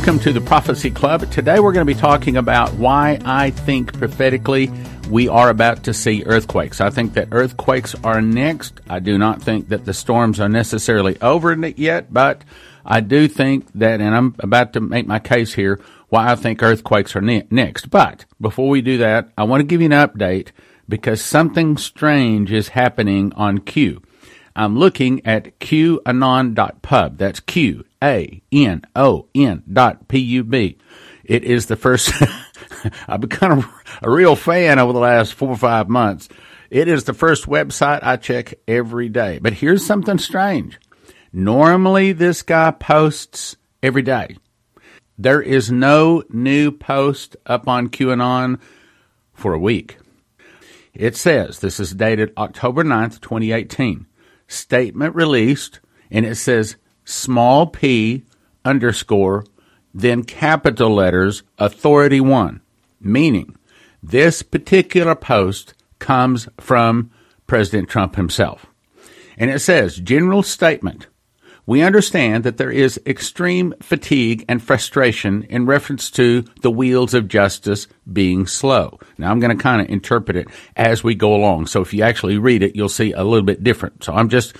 Welcome to the Prophecy Club. Today we're going to be talking about why I think prophetically we are about to see earthquakes. I think that earthquakes are next. I do not think that the storms are necessarily over yet, but I do think that, and I'm about to make my case here, why I think earthquakes are ne- next. But before we do that, I want to give you an update because something strange is happening on Q. I'm looking at QAnon.pub. That's Q A N O N dot P U B. It is the first, I've become a real fan over the last four or five months. It is the first website I check every day. But here's something strange. Normally, this guy posts every day. There is no new post up on QAnon for a week. It says, this is dated October 9th, 2018 statement released, and it says small p underscore, then capital letters, authority one, meaning this particular post comes from President Trump himself. And it says, general statement. We understand that there is extreme fatigue and frustration in reference to the wheels of justice being slow. Now, I'm going to kind of interpret it as we go along. So if you actually read it, you'll see a little bit different. So I'm just,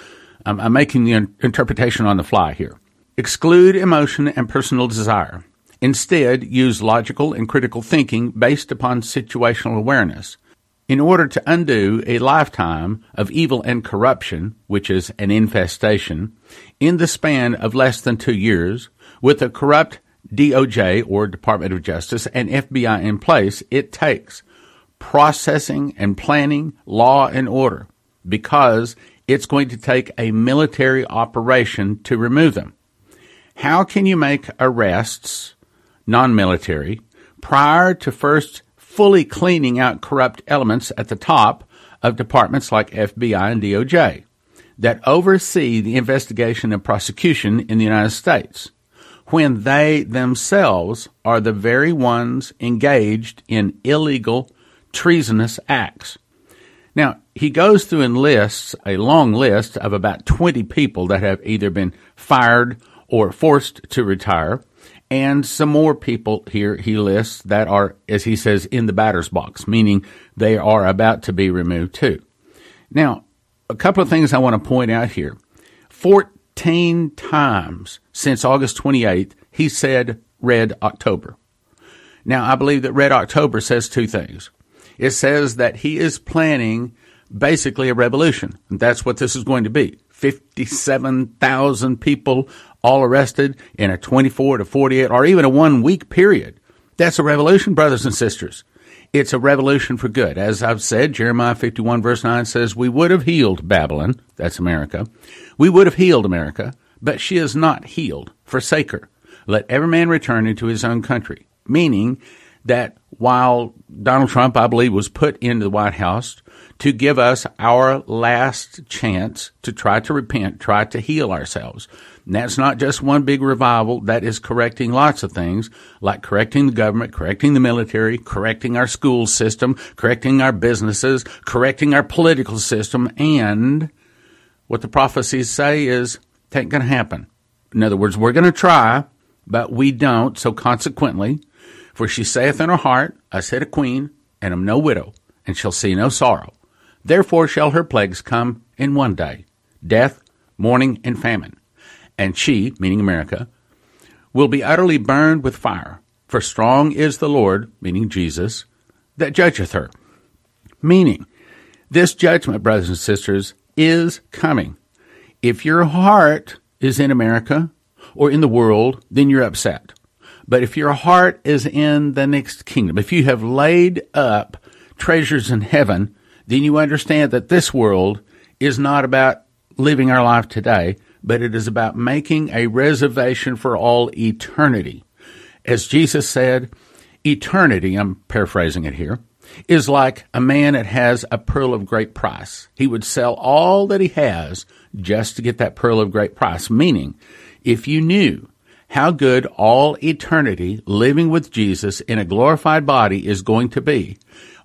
I'm, I'm making the interpretation on the fly here. Exclude emotion and personal desire. Instead, use logical and critical thinking based upon situational awareness in order to undo a lifetime of evil and corruption, which is an infestation, in the span of less than two years, with a corrupt DOJ or Department of Justice and FBI in place, it takes processing and planning law and order because it's going to take a military operation to remove them. How can you make arrests, non military, prior to first fully cleaning out corrupt elements at the top of departments like FBI and DOJ that oversee the investigation and prosecution in the United States when they themselves are the very ones engaged in illegal, treasonous acts. Now, he goes through and lists a long list of about 20 people that have either been fired or forced to retire and some more people here he lists that are, as he says, in the batter's box, meaning they are about to be removed too. Now, a couple of things I want to point out here. 14 times since August 28th, he said Red October. Now, I believe that Red October says two things. It says that he is planning basically a revolution. And that's what this is going to be. 57,000 people all arrested in a 24 to 48 or even a one week period. That's a revolution, brothers and sisters. It's a revolution for good. As I've said, Jeremiah 51 verse 9 says, We would have healed Babylon, that's America. We would have healed America, but she is not healed. Forsake her. Let every man return into his own country. Meaning that while Donald Trump, I believe, was put into the White House to give us our last chance to try to repent, try to heal ourselves. And that's not just one big revival. That is correcting lots of things, like correcting the government, correcting the military, correcting our school system, correcting our businesses, correcting our political system. And what the prophecies say is, it ain't going to happen. In other words, we're going to try, but we don't. So consequently, for she saith in her heart, I said a queen, and am no widow, and shall see no sorrow. Therefore shall her plagues come in one day death, mourning, and famine. And she, meaning America, will be utterly burned with fire. For strong is the Lord, meaning Jesus, that judgeth her. Meaning, this judgment, brothers and sisters, is coming. If your heart is in America or in the world, then you're upset. But if your heart is in the next kingdom, if you have laid up treasures in heaven, then you understand that this world is not about living our life today, but it is about making a reservation for all eternity. As Jesus said, eternity, I'm paraphrasing it here, is like a man that has a pearl of great price. He would sell all that he has just to get that pearl of great price. Meaning, if you knew how good all eternity living with Jesus in a glorified body is going to be,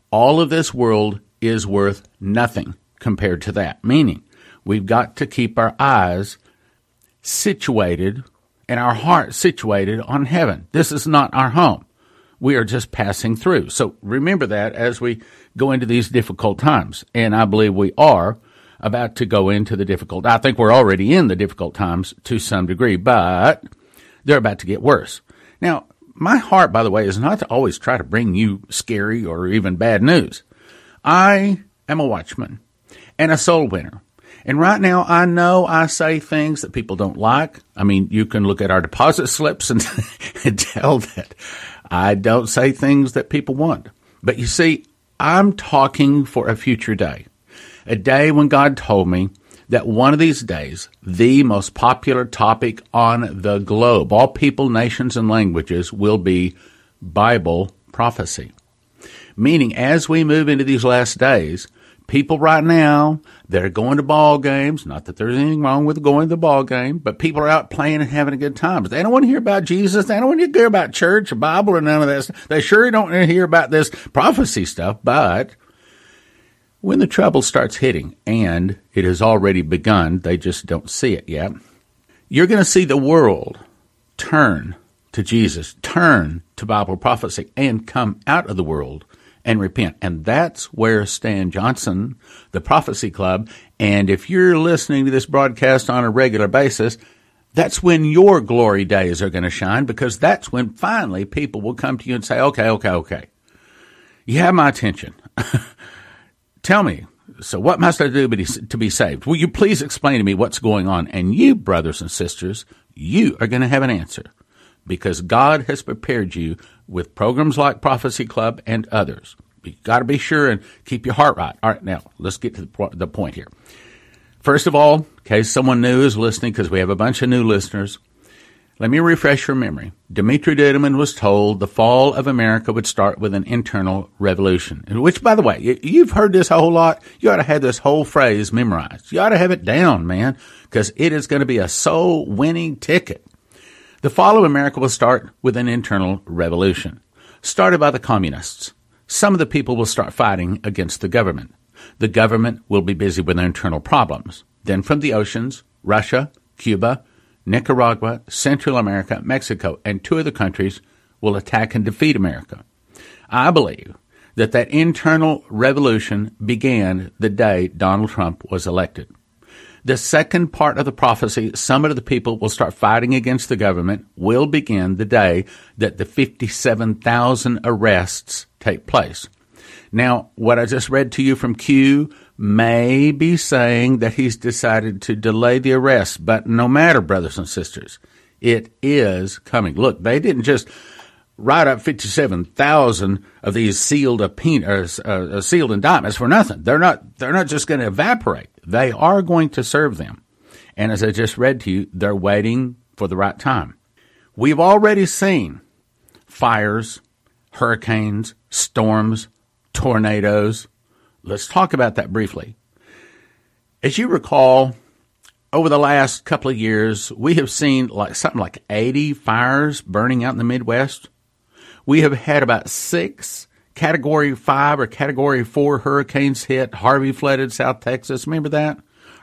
all of this world is worth nothing compared to that. Meaning, we've got to keep our eyes situated and our heart situated on heaven. This is not our home. We are just passing through. So remember that as we go into these difficult times. And I believe we are about to go into the difficult. I think we're already in the difficult times to some degree, but they're about to get worse. Now, my heart, by the way, is not to always try to bring you scary or even bad news. I am a watchman and a soul winner. And right now, I know I say things that people don't like. I mean, you can look at our deposit slips and, and tell that I don't say things that people want. But you see, I'm talking for a future day, a day when God told me that one of these days, the most popular topic on the globe, all people, nations, and languages, will be Bible prophecy. Meaning, as we move into these last days, people right now they're going to ball games. Not that there's anything wrong with going to the ball game, but people are out playing and having a good time. But they don't want to hear about Jesus. They don't want to hear about church or Bible or none of this. They sure don't want to hear about this prophecy stuff. But when the trouble starts hitting, and it has already begun, they just don't see it yet. You're going to see the world turn to Jesus, turn to Bible prophecy, and come out of the world and repent. And that's where Stan Johnson, the Prophecy Club, and if you're listening to this broadcast on a regular basis, that's when your glory days are going to shine because that's when finally people will come to you and say, okay, okay, okay. You have my attention. Tell me, so what must I do to be saved? Will you please explain to me what's going on? And you, brothers and sisters, you are going to have an answer because God has prepared you with programs like Prophecy Club and others. You got to be sure and keep your heart right. All right, now let's get to the, the point here. First of all, in case someone new is listening, because we have a bunch of new listeners, let me refresh your memory. Dmitri Duduman was told the fall of America would start with an internal revolution. Which, by the way, you've heard this a whole lot. You ought to have this whole phrase memorized. You ought to have it down, man, because it is going to be a soul winning ticket. The fall of America will start with an internal revolution, started by the communists. Some of the people will start fighting against the government. The government will be busy with their internal problems. Then from the oceans, Russia, Cuba, Nicaragua, Central America, Mexico, and two other countries will attack and defeat America. I believe that that internal revolution began the day Donald Trump was elected. The second part of the prophecy, some of the people will start fighting against the government, will begin the day that the 57,000 arrests take place. Now, what I just read to you from Q may be saying that he's decided to delay the arrest, but no matter, brothers and sisters, it is coming. Look, they didn't just write up 57,000 of these sealed, uh, uh, sealed indictments for nothing. They're not, they're not just going to evaporate. They are going to serve them. And as I just read to you, they're waiting for the right time. We've already seen fires, hurricanes, storms, tornadoes. Let's talk about that briefly. As you recall, over the last couple of years, we have seen like something like 80 fires burning out in the Midwest. We have had about six category five or category four hurricanes hit. Harvey flooded South Texas. Remember that?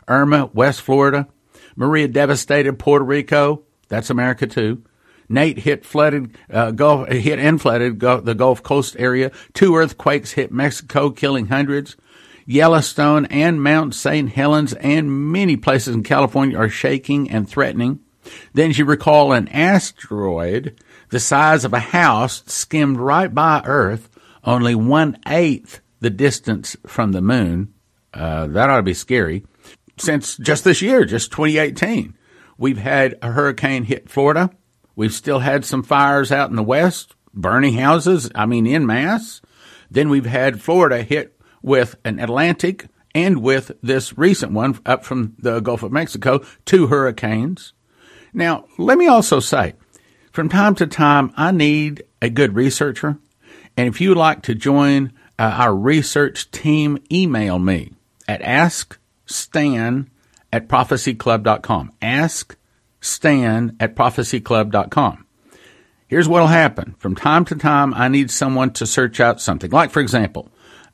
Irma, West Florida. Maria devastated Puerto Rico. That's America too. Nate hit flooded uh, Gulf hit and flooded the Gulf Coast area. Two earthquakes hit Mexico, killing hundreds. Yellowstone and Mount St. Helens and many places in California are shaking and threatening. Then you recall an asteroid the size of a house skimmed right by Earth only one eighth the distance from the moon. Uh, that ought to be scary. Since just this year, just 2018, we've had a hurricane hit Florida. We've still had some fires out in the west, burning houses, I mean, in mass. Then we've had Florida hit with an Atlantic and with this recent one up from the Gulf of Mexico, two hurricanes. Now, let me also say, from time to time, I need a good researcher and if you would like to join uh, our research team, email me at askstan at prophecyclub.com. Ask Stan at prophecyclub.com. Here's what'll happen. From time to time, I need someone to search out something. Like, for example,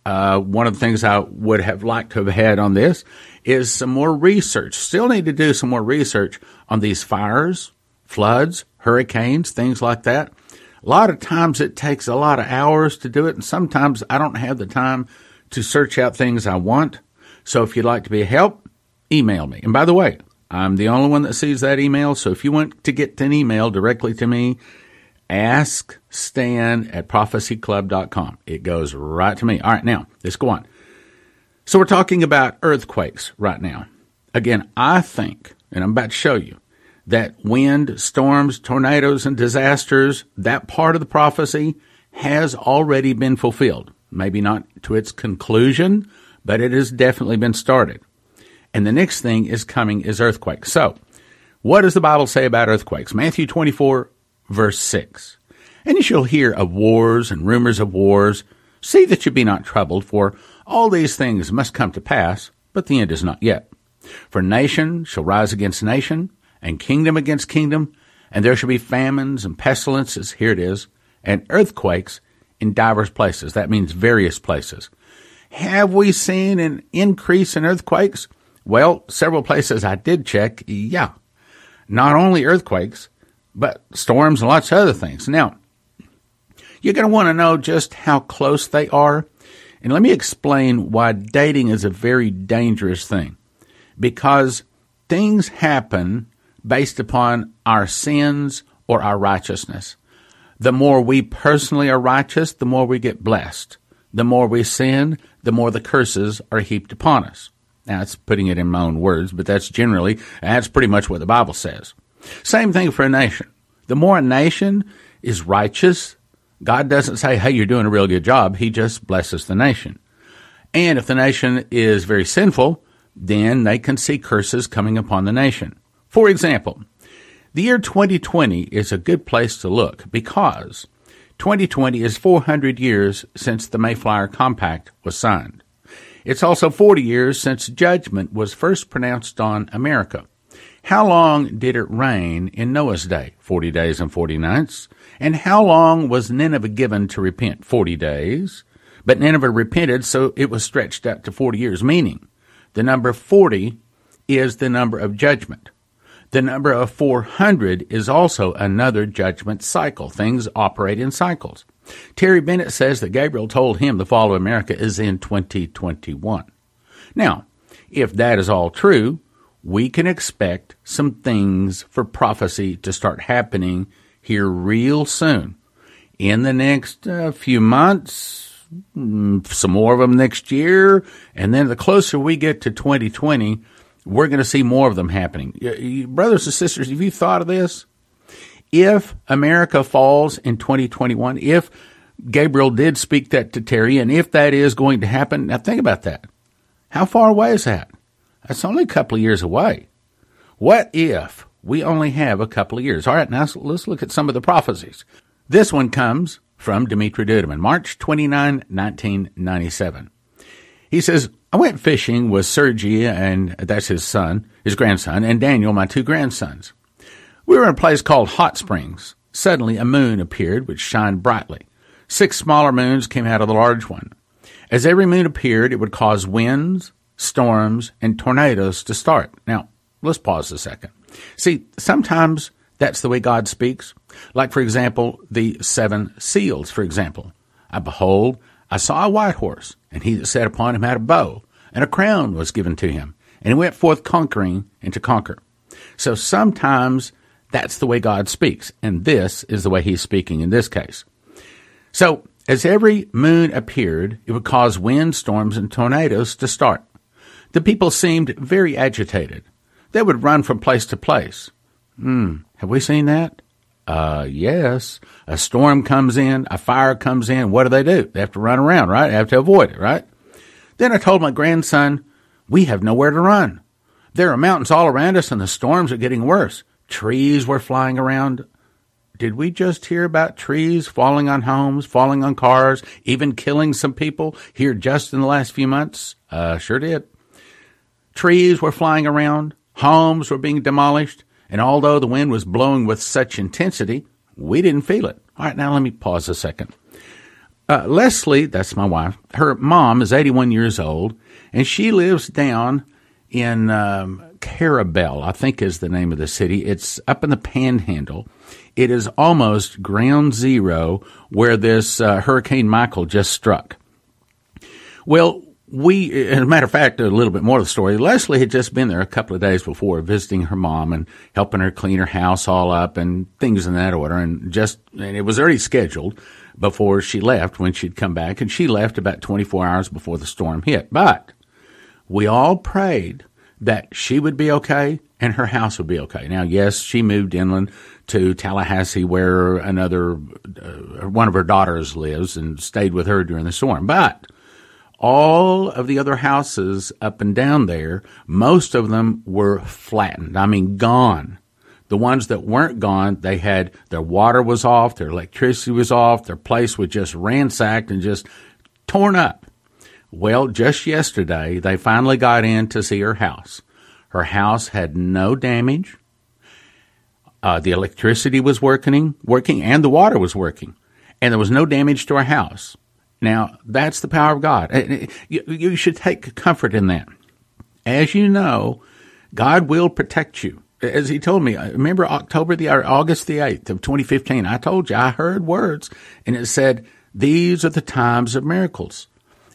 uh, one of the things I would have liked to have had on this is some more research. Still need to do some more research on these fires, floods, hurricanes, things like that. A lot of times it takes a lot of hours to do it, and sometimes I don't have the time to search out things I want. So if you'd like to be a help, email me. And by the way, I'm the only one that sees that email. So if you want to get an email directly to me, ask Stan at prophecyclub.com. It goes right to me. All right, now let's go on. So we're talking about earthquakes right now. Again, I think, and I'm about to show you, that wind, storms, tornadoes, and disasters, that part of the prophecy has already been fulfilled. Maybe not to its conclusion, but it has definitely been started. And the next thing is coming is earthquakes. So, what does the Bible say about earthquakes? Matthew 24, verse 6. And you shall hear of wars and rumors of wars. See that you be not troubled, for all these things must come to pass, but the end is not yet. For nation shall rise against nation, and kingdom against kingdom, and there shall be famines and pestilences, here it is, and earthquakes in divers places. That means various places. Have we seen an increase in earthquakes? Well, several places I did check, yeah. Not only earthquakes, but storms and lots of other things. Now, you're going to want to know just how close they are. And let me explain why dating is a very dangerous thing. Because things happen based upon our sins or our righteousness. The more we personally are righteous, the more we get blessed. The more we sin, the more the curses are heaped upon us. Now, it's putting it in my own words, but that's generally, that's pretty much what the Bible says. Same thing for a nation. The more a nation is righteous, God doesn't say, hey, you're doing a real good job. He just blesses the nation. And if the nation is very sinful, then they can see curses coming upon the nation. For example, the year 2020 is a good place to look because 2020 is 400 years since the Mayflower Compact was signed. It's also 40 years since judgment was first pronounced on America. How long did it rain in Noah's day? 40 days and 40 nights. And how long was Nineveh given to repent? 40 days. But Nineveh repented, so it was stretched out to 40 years, meaning the number 40 is the number of judgment. The number of 400 is also another judgment cycle. Things operate in cycles. Terry Bennett says that Gabriel told him the fall of America is in 2021. Now, if that is all true, we can expect some things for prophecy to start happening here real soon. In the next uh, few months, mm, some more of them next year, and then the closer we get to 2020, we're going to see more of them happening. Brothers and sisters, have you thought of this? If America falls in 2021, if Gabriel did speak that to Terry, and if that is going to happen, now think about that. How far away is that? That's only a couple of years away. What if we only have a couple of years? All right, now let's look at some of the prophecies. This one comes from Dimitri Duduman, March 29, 1997. He says, I went fishing with Sergey, and that's his son, his grandson, and Daniel, my two grandsons. We were in a place called Hot Springs. Suddenly, a moon appeared, which shined brightly. Six smaller moons came out of the large one. As every moon appeared, it would cause winds, storms, and tornadoes to start. Now, let's pause a second. See, sometimes that's the way God speaks. Like, for example, the seven seals, for example. I behold, I saw a white horse, and he that sat upon him had a bow, and a crown was given to him, and he went forth conquering and to conquer. So sometimes that's the way God speaks, and this is the way he's speaking in this case. So, as every moon appeared, it would cause wind, storms, and tornadoes to start. The people seemed very agitated. They would run from place to place. Hmm, have we seen that? Uh, yes. A storm comes in, a fire comes in. What do they do? They have to run around, right? They have to avoid it, right? Then I told my grandson, we have nowhere to run. There are mountains all around us and the storms are getting worse. Trees were flying around. Did we just hear about trees falling on homes, falling on cars, even killing some people here just in the last few months? Uh, sure did. Trees were flying around. Homes were being demolished. And although the wind was blowing with such intensity, we didn't feel it. All right, now let me pause a second. Uh, Leslie, that's my wife, her mom is 81 years old, and she lives down in um, Carrabelle, I think is the name of the city. It's up in the Panhandle. It is almost ground zero where this uh, Hurricane Michael just struck. Well, we, as a matter of fact, a little bit more of the story. Leslie had just been there a couple of days before visiting her mom and helping her clean her house all up and things in that order. And just, and it was already scheduled before she left when she'd come back. And she left about 24 hours before the storm hit. But we all prayed that she would be okay and her house would be okay. Now, yes, she moved inland to Tallahassee where another, uh, one of her daughters lives and stayed with her during the storm. But all of the other houses up and down there, most of them were flattened. I mean, gone. The ones that weren't gone, they had their water was off, their electricity was off, their place was just ransacked and just torn up. Well, just yesterday, they finally got in to see her house. Her house had no damage. Uh, the electricity was working, working, and the water was working, and there was no damage to her house. Now, that's the power of God. You, should take comfort in that. As you know, God will protect you. As he told me, remember October the or August the 8th of 2015, I told you I heard words and it said, these are the times of miracles.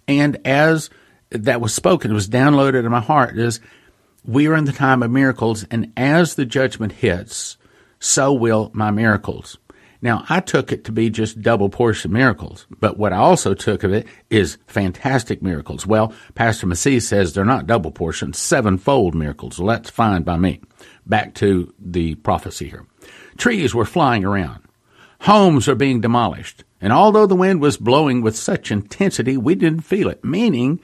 And as that was spoken, it was downloaded in my heart is we are in the time of miracles and as the judgment hits, so will my miracles. Now, I took it to be just double portion miracles, but what I also took of it is fantastic miracles. Well, Pastor Massey says they're not double portion, sevenfold miracles. Well, that's fine by me. Back to the prophecy here. Trees were flying around. Homes are being demolished. And although the wind was blowing with such intensity, we didn't feel it, meaning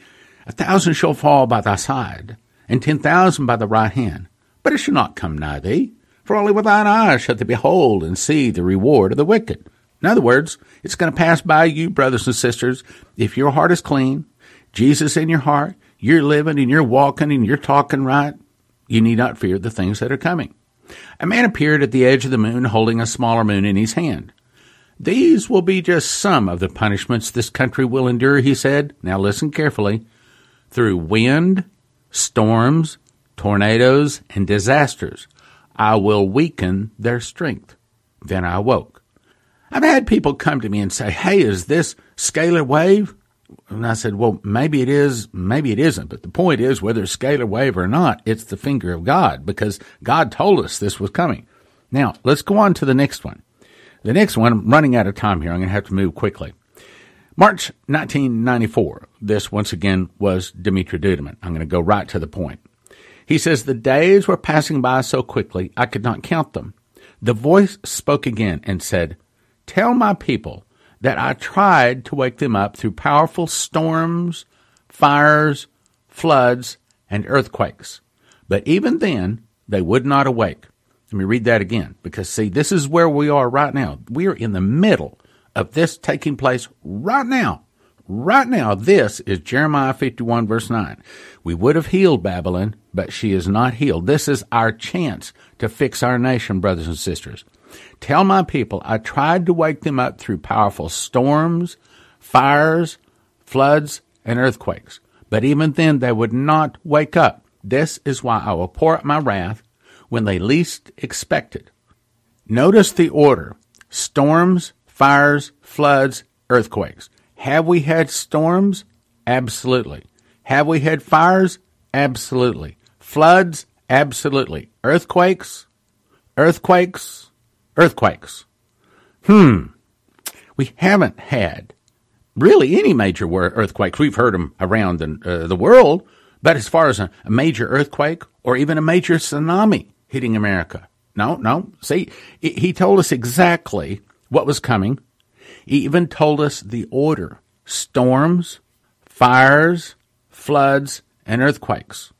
a thousand shall fall by thy side, and ten thousand by the right hand, but it shall not come nigh thee. For only with thine eyes shall thou behold and see the reward of the wicked. In other words, it's going to pass by you, brothers and sisters, if your heart is clean, Jesus in your heart, you're living and you're walking and you're talking right, you need not fear the things that are coming. A man appeared at the edge of the moon holding a smaller moon in his hand. These will be just some of the punishments this country will endure, he said. Now listen carefully. Through wind, storms, tornadoes, and disasters. I will weaken their strength. Then I woke. I've had people come to me and say, Hey, is this scalar wave? And I said, Well, maybe it is, maybe it isn't. But the point is, whether it's scalar wave or not, it's the finger of God because God told us this was coming. Now, let's go on to the next one. The next one, I'm running out of time here. I'm going to have to move quickly. March 1994. This once again was Dimitri Duduman. I'm going to go right to the point. He says, The days were passing by so quickly I could not count them. The voice spoke again and said, Tell my people that I tried to wake them up through powerful storms, fires, floods, and earthquakes. But even then, they would not awake. Let me read that again, because see, this is where we are right now. We are in the middle of this taking place right now. Right now, this is Jeremiah 51 verse 9. We would have healed Babylon, but she is not healed. This is our chance to fix our nation, brothers and sisters. Tell my people, I tried to wake them up through powerful storms, fires, floods, and earthquakes. But even then, they would not wake up. This is why I will pour out my wrath when they least expect it. Notice the order storms, fires, floods, earthquakes. Have we had storms? Absolutely. Have we had fires? Absolutely. Floods? Absolutely. Earthquakes? Earthquakes? Earthquakes. Hmm. We haven't had really any major earthquakes. We've heard them around the, uh, the world, but as far as a, a major earthquake or even a major tsunami hitting America, no, no. See, he told us exactly what was coming he even told us the order storms, fires, floods, and earthquakes.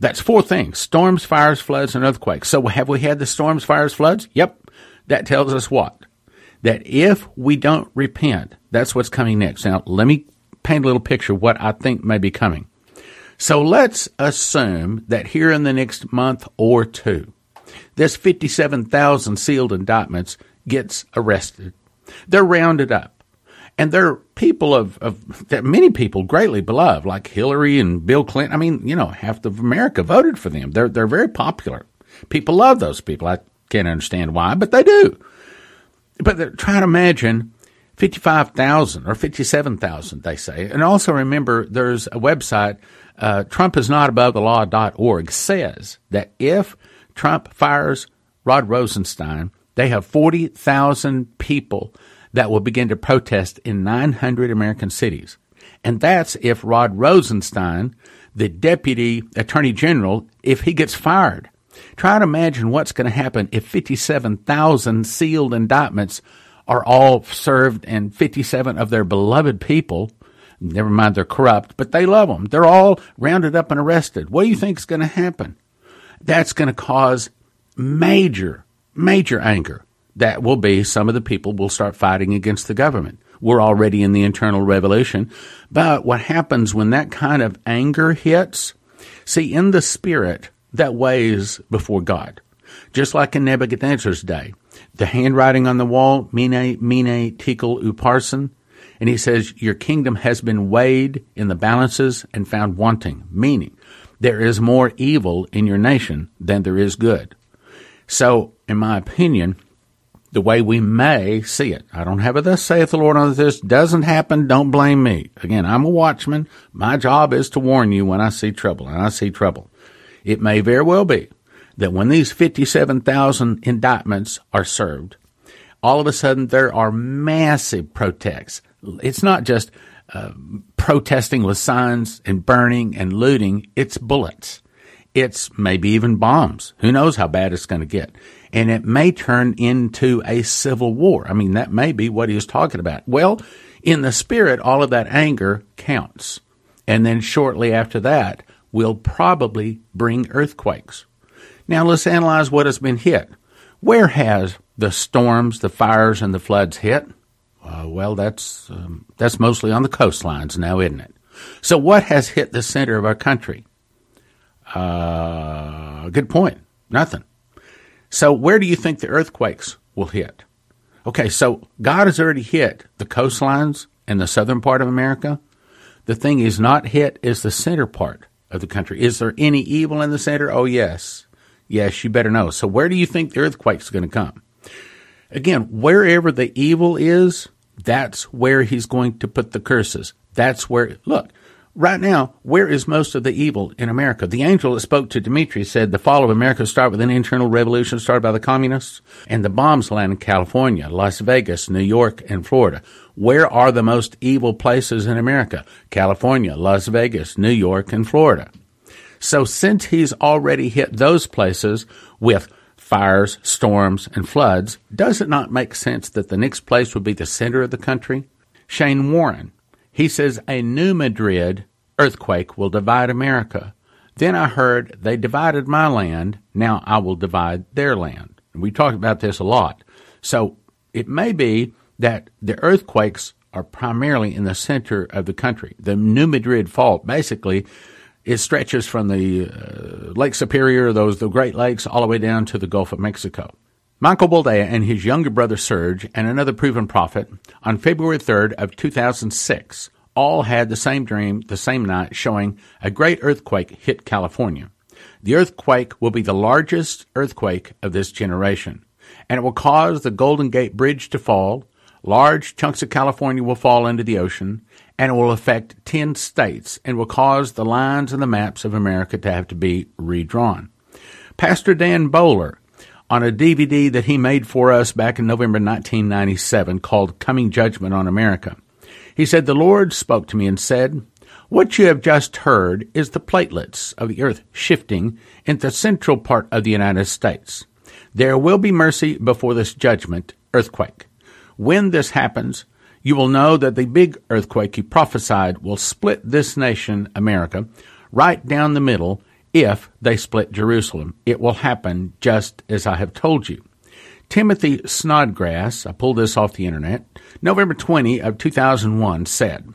That's four things storms, fires, floods, and earthquakes. So, have we had the storms, fires, floods? Yep. That tells us what? That if we don't repent, that's what's coming next. Now, let me paint a little picture of what I think may be coming. So, let's assume that here in the next month or two, this 57,000 sealed indictments gets arrested they're rounded up. And they're people of, of that many people greatly beloved, like Hillary and Bill Clinton. I mean, you know, half of America voted for them. They're they're very popular. People love those people. I can't understand why, but they do. But they're trying to imagine 55,000 or 57,000, they say. And also remember, there's a website, uh, Trump is not above the law.org, says that if Trump fires Rod Rosenstein, they have 40,000 people that will begin to protest in 900 American cities. And that's if Rod Rosenstein, the deputy attorney general, if he gets fired. Try to imagine what's going to happen if 57,000 sealed indictments are all served and 57 of their beloved people, never mind they're corrupt, but they love them. They're all rounded up and arrested. What do you think is going to happen? That's going to cause major, major anger that will be some of the people will start fighting against the government. We're already in the internal revolution. But what happens when that kind of anger hits? See, in the spirit, that weighs before God. Just like in Nebuchadnezzar's day, the handwriting on the wall, Mene, Mene, Tekel, Upharsin, and he says, Your kingdom has been weighed in the balances and found wanting, meaning there is more evil in your nation than there is good. So, in my opinion, the way we may see it. I don't have a thus saith the Lord on this. Doesn't happen. Don't blame me. Again, I'm a watchman. My job is to warn you when I see trouble, and I see trouble. It may very well be that when these 57,000 indictments are served, all of a sudden there are massive protests. It's not just uh, protesting with signs and burning and looting. It's bullets. It's maybe even bombs. Who knows how bad it's going to get and it may turn into a civil war. I mean, that may be what he was talking about. Well, in the spirit, all of that anger counts. And then shortly after that, we'll probably bring earthquakes. Now let's analyze what has been hit. Where has the storms, the fires, and the floods hit? Uh, well, that's um, that's mostly on the coastlines now, isn't it? So, what has hit the center of our country? Uh, good point. Nothing. So, where do you think the earthquakes will hit? Okay, so God has already hit the coastlines in the southern part of America. The thing is not hit is the center part of the country. Is there any evil in the center? Oh, yes. Yes, you better know. So, where do you think the earthquake's going to come? Again, wherever the evil is, that's where he's going to put the curses. That's where, look, Right now, where is most of the evil in America? The angel that spoke to Dimitri said the fall of America started with an internal revolution started by the communists, and the bombs land in California, Las Vegas, New York, and Florida. Where are the most evil places in America? California, Las Vegas, New York, and Florida. So since he's already hit those places with fires, storms, and floods, does it not make sense that the next place would be the center of the country? Shane Warren, he says a New Madrid earthquake will divide America. Then I heard they divided my land. Now I will divide their land. We talked about this a lot. So it may be that the earthquakes are primarily in the center of the country. The New Madrid fault basically it stretches from the uh, Lake Superior, those the Great Lakes, all the way down to the Gulf of Mexico. Michael Boldea and his younger brother Serge and another proven prophet on February 3rd of 2006 all had the same dream the same night showing a great earthquake hit California. The earthquake will be the largest earthquake of this generation, and it will cause the Golden Gate Bridge to fall, large chunks of California will fall into the ocean, and it will affect 10 states and will cause the lines and the maps of America to have to be redrawn. Pastor Dan Mohler on a DVD that he made for us back in November 1997 called Coming Judgment on America. He said, The Lord spoke to me and said, What you have just heard is the platelets of the earth shifting in the central part of the United States. There will be mercy before this judgment earthquake. When this happens, you will know that the big earthquake he prophesied will split this nation, America, right down the middle if they split Jerusalem. It will happen just as I have told you. Timothy Snodgrass, I pulled this off the internet, November 20 of 2001 said,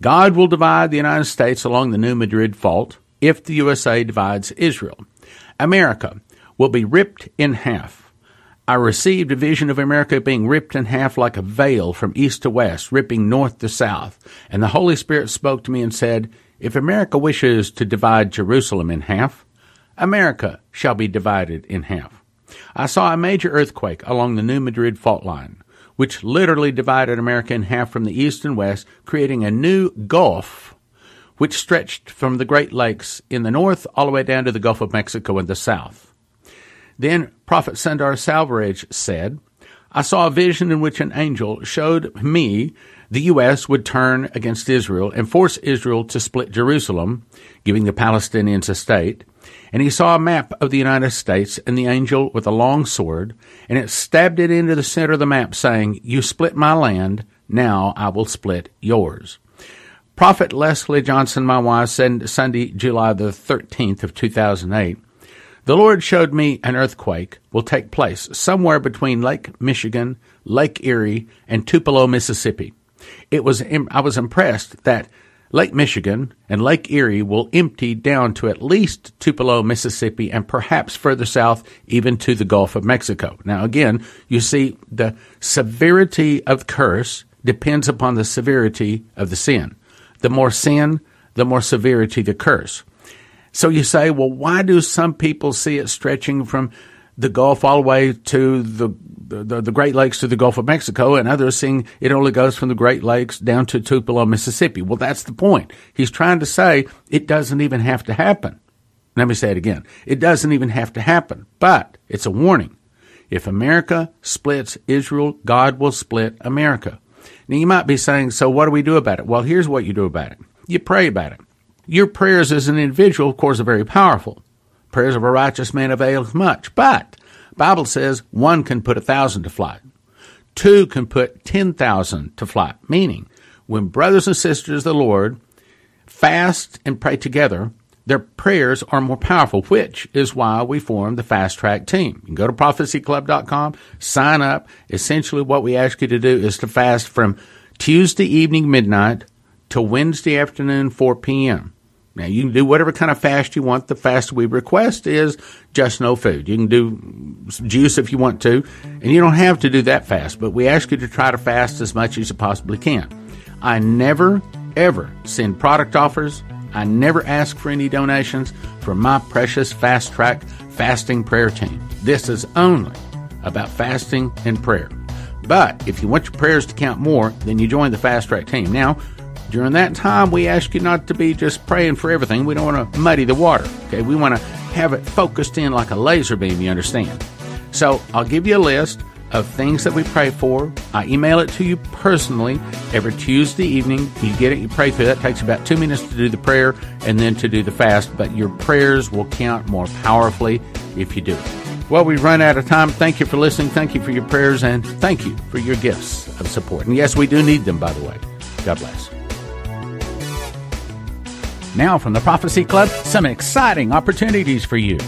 God will divide the United States along the New Madrid Fault if the USA divides Israel. America will be ripped in half. I received a vision of America being ripped in half like a veil from east to west, ripping north to south. And the Holy Spirit spoke to me and said, If America wishes to divide Jerusalem in half, America shall be divided in half. I saw a major earthquake along the New Madrid fault line, which literally divided America in half from the east and west, creating a new gulf which stretched from the Great Lakes in the north all the way down to the Gulf of Mexico in the south. Then Prophet Sundar Selvaraj said, I saw a vision in which an angel showed me the U.S. would turn against Israel and force Israel to split Jerusalem, giving the Palestinians a state. And he saw a map of the United States and the angel with a long sword, and it stabbed it into the center of the map, saying, You split my land, now I will split yours. Prophet Leslie Johnson, my wife, said Sunday, July the 13th of 2008, the Lord showed me an earthquake will take place somewhere between Lake Michigan, Lake Erie, and Tupelo, Mississippi. It was I was impressed that Lake Michigan and Lake Erie will empty down to at least Tupelo, Mississippi, and perhaps further south, even to the Gulf of Mexico. Now, again, you see the severity of curse depends upon the severity of the sin. The more sin, the more severity the curse. So you say, well, why do some people see it stretching from the Gulf all the way to the, the, the Great Lakes to the Gulf of Mexico, and others saying it only goes from the Great Lakes down to Tupelo, Mississippi? Well, that's the point. He's trying to say it doesn't even have to happen. Let me say it again. It doesn't even have to happen, but it's a warning. If America splits Israel, God will split America. Now you might be saying, so what do we do about it? Well, here's what you do about it. You pray about it. Your prayers as an individual, of course, are very powerful. Prayers of a righteous man availeth much. But Bible says one can put a thousand to flight. Two can put ten thousand to flight. Meaning, when brothers and sisters of the Lord fast and pray together, their prayers are more powerful, which is why we formed the Fast Track team. You can go to prophecyclub.com, sign up. Essentially, what we ask you to do is to fast from Tuesday evening midnight to Wednesday afternoon 4 p.m. Now you can do whatever kind of fast you want. The fast we request is just no food. You can do juice if you want to, and you don't have to do that fast, but we ask you to try to fast as much as you possibly can. I never, ever send product offers. I never ask for any donations from my precious fast track fasting prayer team. This is only about fasting and prayer. But if you want your prayers to count more, then you join the fast track team. Now, during that time, we ask you not to be just praying for everything. We don't want to muddy the water. Okay, we want to have it focused in like a laser beam. You understand? So I'll give you a list of things that we pray for. I email it to you personally every Tuesday evening. You get it, you pray through it. It takes about two minutes to do the prayer and then to do the fast, but your prayers will count more powerfully if you do it. Well, we've run out of time. Thank you for listening. Thank you for your prayers and thank you for your gifts of support. And yes, we do need them, by the way. God bless. Now, from the Prophecy Club, some exciting opportunities for you.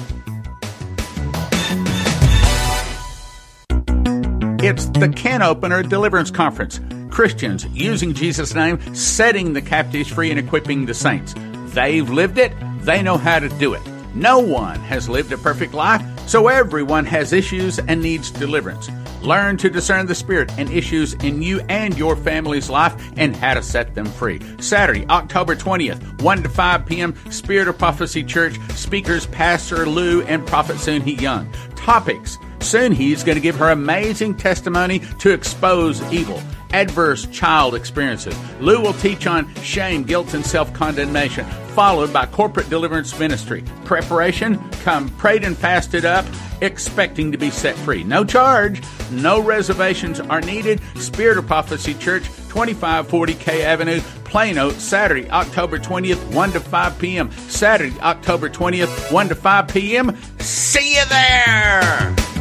It's the Can Opener Deliverance Conference. Christians using Jesus' name, setting the captives free, and equipping the saints. They've lived it, they know how to do it. No one has lived a perfect life, so everyone has issues and needs deliverance. Learn to discern the spirit and issues in you and your family's life and how to set them free. Saturday, October 20th, 1 to 5 p.m., Spirit of Prophecy Church, speakers Pastor Lou and Prophet Soon He Young. Topics Soon He's going to give her amazing testimony to expose evil adverse child experiences. Lou will teach on shame, guilt, and self condemnation, followed by corporate deliverance ministry. Preparation come prayed and fasted up, expecting to be set free. No charge, no reservations are needed. Spirit of Prophecy Church, 2540 K Avenue, Plano, Saturday, October 20th, 1 to 5 p.m. Saturday, October 20th, 1 to 5 p.m. See you there!